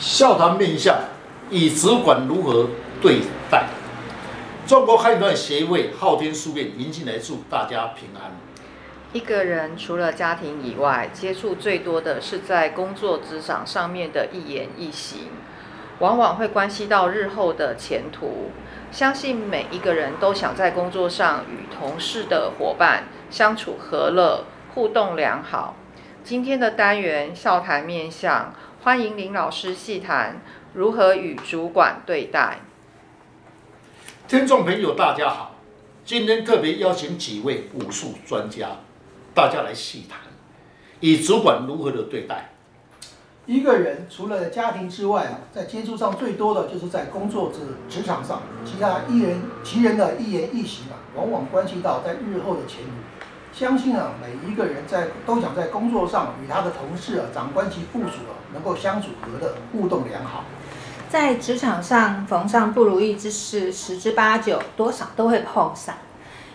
笑谈面相，以主管如何对待？中国汉传协会昊天书院迎进来祝大家平安。一个人除了家庭以外，接触最多的是在工作职场上面的一言一行，往往会关系到日后的前途。相信每一个人都想在工作上与同事的伙伴相处和乐，互动良好。今天的单元笑谈面相。欢迎林老师细谈如何与主管对待。听众朋友，大家好，今天特别邀请几位武术专家，大家来细谈，与主管如何的对待。一个人除了家庭之外啊，在接触上最多的就是在工作职职场上，其他一人其人的一言一行啊，往往关系到在日后的前途。相信啊，每一个人在都想在工作上与他的同事啊、长官及部属啊，能够相处和的，互动良好。在职场上逢上不如意之事，十之八九多少都会碰上，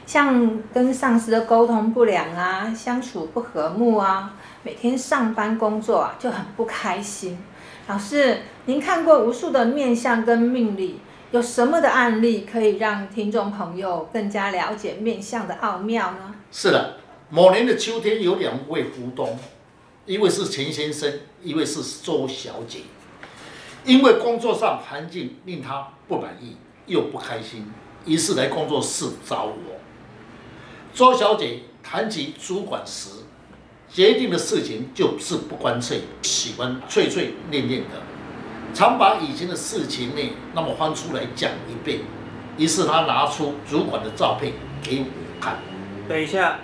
像跟上司的沟通不良啊，相处不和睦啊，每天上班工作啊就很不开心。老师，您看过无数的面相跟命理。有什么的案例可以让听众朋友更加了解面相的奥妙呢？是的，某年的秋天有两位股东，一位是钱先生，一位是周小姐。因为工作上环境令他不满意又不开心，于是来工作室找我。周小姐谈起主管时，决定的事情就是不干脆，喜欢碎碎念念的。常把以前的事情呢，那么翻出来讲一遍。于是他拿出主管的照片给我看。等一下，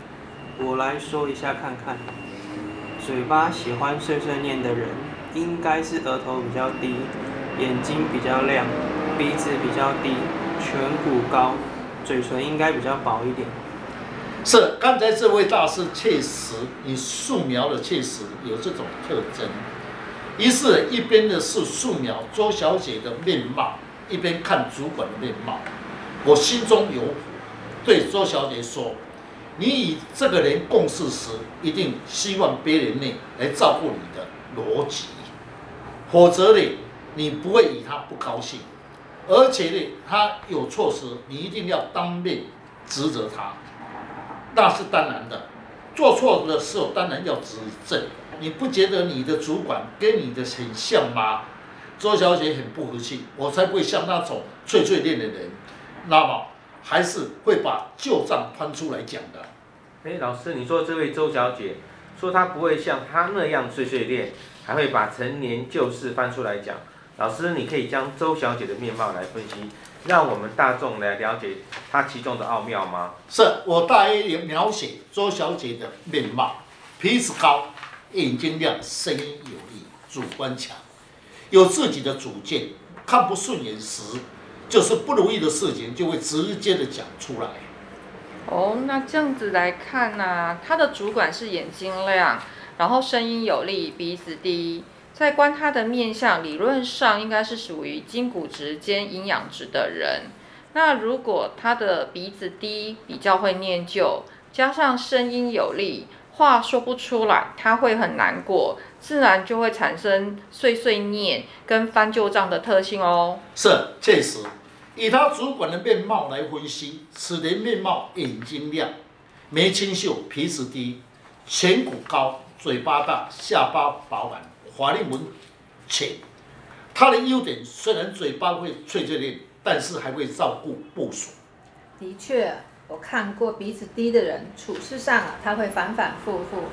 我来说一下看看。嘴巴喜欢碎碎念的人，应该是额头比较低，眼睛比较亮，鼻子比较低，颧骨高，嘴唇应该比较薄一点。是，刚才这位大师确实，你素描的确实有这种特征。于是，一边的是素描周小姐的面貌，一边看主管的面貌。我心中有谱，对周小姐说：“你与这个人共事时，一定希望别人呢来照顾你的逻辑，否则呢，你不会与他不高兴。而且呢，他有错时，你一定要当面指责他。那是当然的，做错的时候当然要指正。”你不觉得你的主管跟你的很像吗？周小姐很不服气，我才不会像那种碎碎念的人，那么还是会把旧账翻出来讲的。哎，老师，你说这位周小姐说她不会像她那样碎碎念，还会把陈年旧事翻出来讲。老师，你可以将周小姐的面貌来分析，让我们大众来了解它其中的奥妙吗？是我大约描写周小姐的面貌，鼻子高。眼睛亮，声音有力，主观强，有自己的主见。看不顺眼时，就是不如意的事情，就会直接的讲出来。哦，那这样子来看呢、啊，他的主管是眼睛亮，然后声音有力，鼻子低。在观他的面相，理论上应该是属于筋骨质兼营养质的人。那如果他的鼻子低，比较会念旧，加上声音有力。话说不出来，他会很难过，自然就会产生碎碎念跟翻旧账的特性哦。是，确实，以他主管的面貌来分析，此人面貌眼睛亮，眉清秀，鼻子低，颧骨高，嘴巴大，下巴饱满，法令纹浅。他的优点虽然嘴巴会碎碎念，但是还会照顾部署。的确。我看过鼻子低的人，处事上啊，他会反反复复，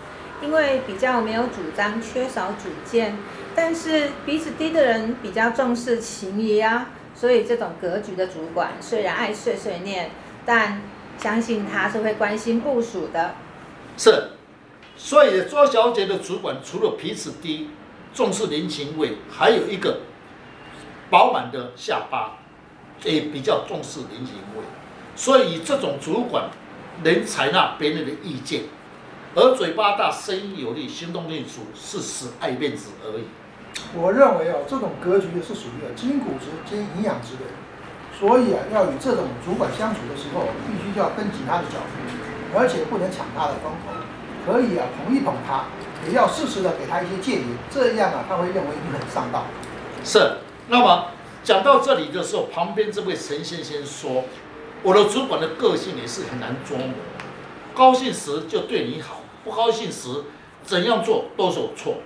因为比较没有主张，缺少主见。但是鼻子低的人比较重视情谊啊，所以这种格局的主管虽然爱碎碎念，但相信他是会关心部署的。是，所以周小姐的主管除了鼻子低，重视人情味，还有一个饱满的下巴，也比较重视人情味。所以这种主管能采纳别人的意见，而嘴巴大、声音有力、行动力足，是死爱面子而已。我认为啊，这种格局是属于筋骨质兼营养质的，所以啊，要与这种主管相处的时候，必须要跟紧他的脚步，而且不能抢他的风头，可以啊捧一捧他，也要适时的给他一些建议，这样啊，他会认为你很上道。是。那么讲到这里的时候，旁边这位陈先生说：“我的主管的个性也是很难捉摸，高兴时就对你好，不高兴时怎样做都是有错。”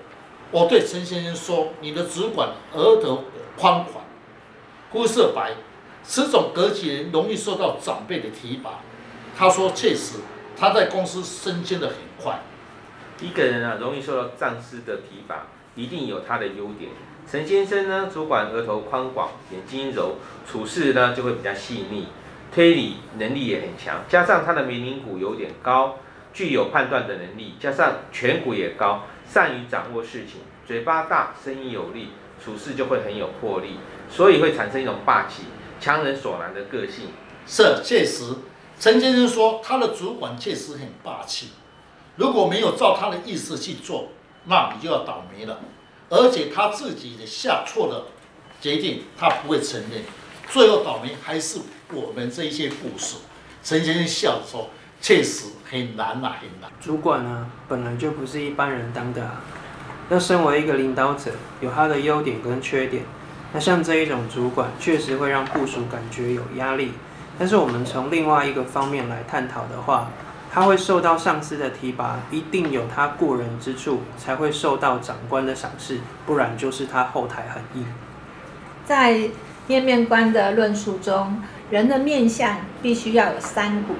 我对陈先生说：“你的主管额头宽宽，肤色白，此种格局容易受到长辈的提拔。”他说：“确实，他在公司升迁的很快。一个人啊，容易受到上司的提拔，一定有他的优点。陈先生呢，主管额头宽广，眼睛柔，处事呢就会比较细腻，推理能力也很强。加上他的名伶骨有点高，具有判断的能力，加上颧骨也高。”善于掌握事情，嘴巴大，声音有力，处事就会很有魄力，所以会产生一种霸气、强人所难的个性。是，确实，陈先生说他的主管确实很霸气，如果没有照他的意思去做，那你就要倒霉了。而且他自己的下错了决定，他不会承认，最后倒霉还是我们这一些部署。陈先生笑着说。确实很难、啊，很难。主管呢，本来就不是一般人当的啊。要身为一个领导者，有他的优点跟缺点。那像这一种主管，确实会让部署感觉有压力。但是我们从另外一个方面来探讨的话，他会受到上司的提拔，一定有他过人之处，才会受到长官的赏识，不然就是他后台很硬。在面面观的论述中，人的面相必须要有三骨。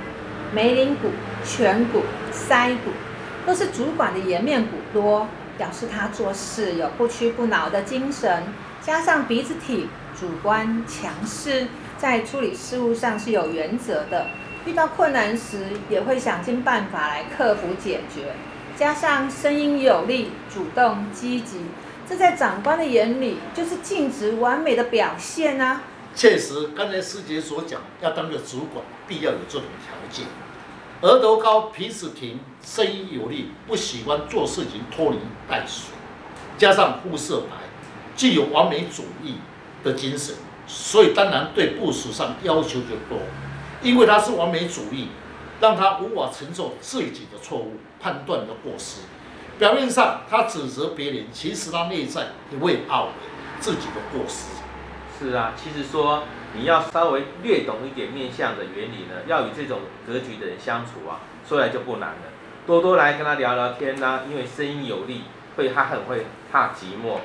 眉棱骨、颧骨、腮骨，都是主管的颜面骨多，表示他做事有不屈不挠的精神。加上鼻子挺、主观强势，在处理事务上是有原则的，遇到困难时也会想尽办法来克服解决。加上声音有力、主动积极，这在长官的眼里就是尽职完美的表现啊！确实，刚才师姐所讲，要当个主管，必要有这种条件。额头高，鼻子挺，声音有力，不喜欢做事情拖泥带水，加上肤色白，具有完美主义的精神，所以当然对部署上要求就多。因为他是完美主义，让他无法承受自己的错误、判断的过失。表面上他指责别人，其实他内在也会懊悔自己的过失。是啊，其实说。你要稍微略懂一点面相的原理呢，要与这种格局的人相处啊，说来就不难了。多多来跟他聊聊天呐、因为声音有力，会他很会怕寂寞，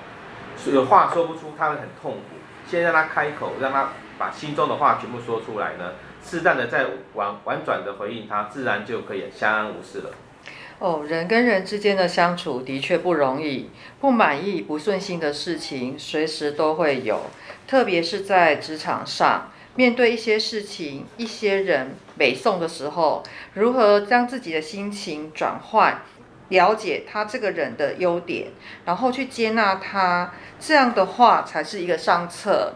有话说不出，他会很痛苦。先让他开口，让他把心中的话全部说出来呢，适当的再婉婉转的回应他，自然就可以相安无事了。哦，人跟人之间的相处的确不容易，不满意、不顺心的事情随时都会有。特别是在职场上，面对一些事情、一些人北宋的时候，如何将自己的心情转换，了解他这个人的优点，然后去接纳他，这样的话才是一个上策。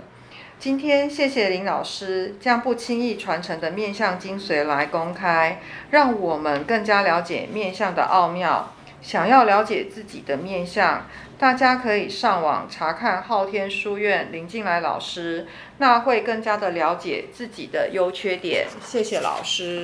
今天谢谢林老师将不轻易传承的面相精髓来公开，让我们更加了解面相的奥妙。想要了解自己的面相，大家可以上网查看昊天书院林进来老师，那会更加的了解自己的优缺点。谢谢老师。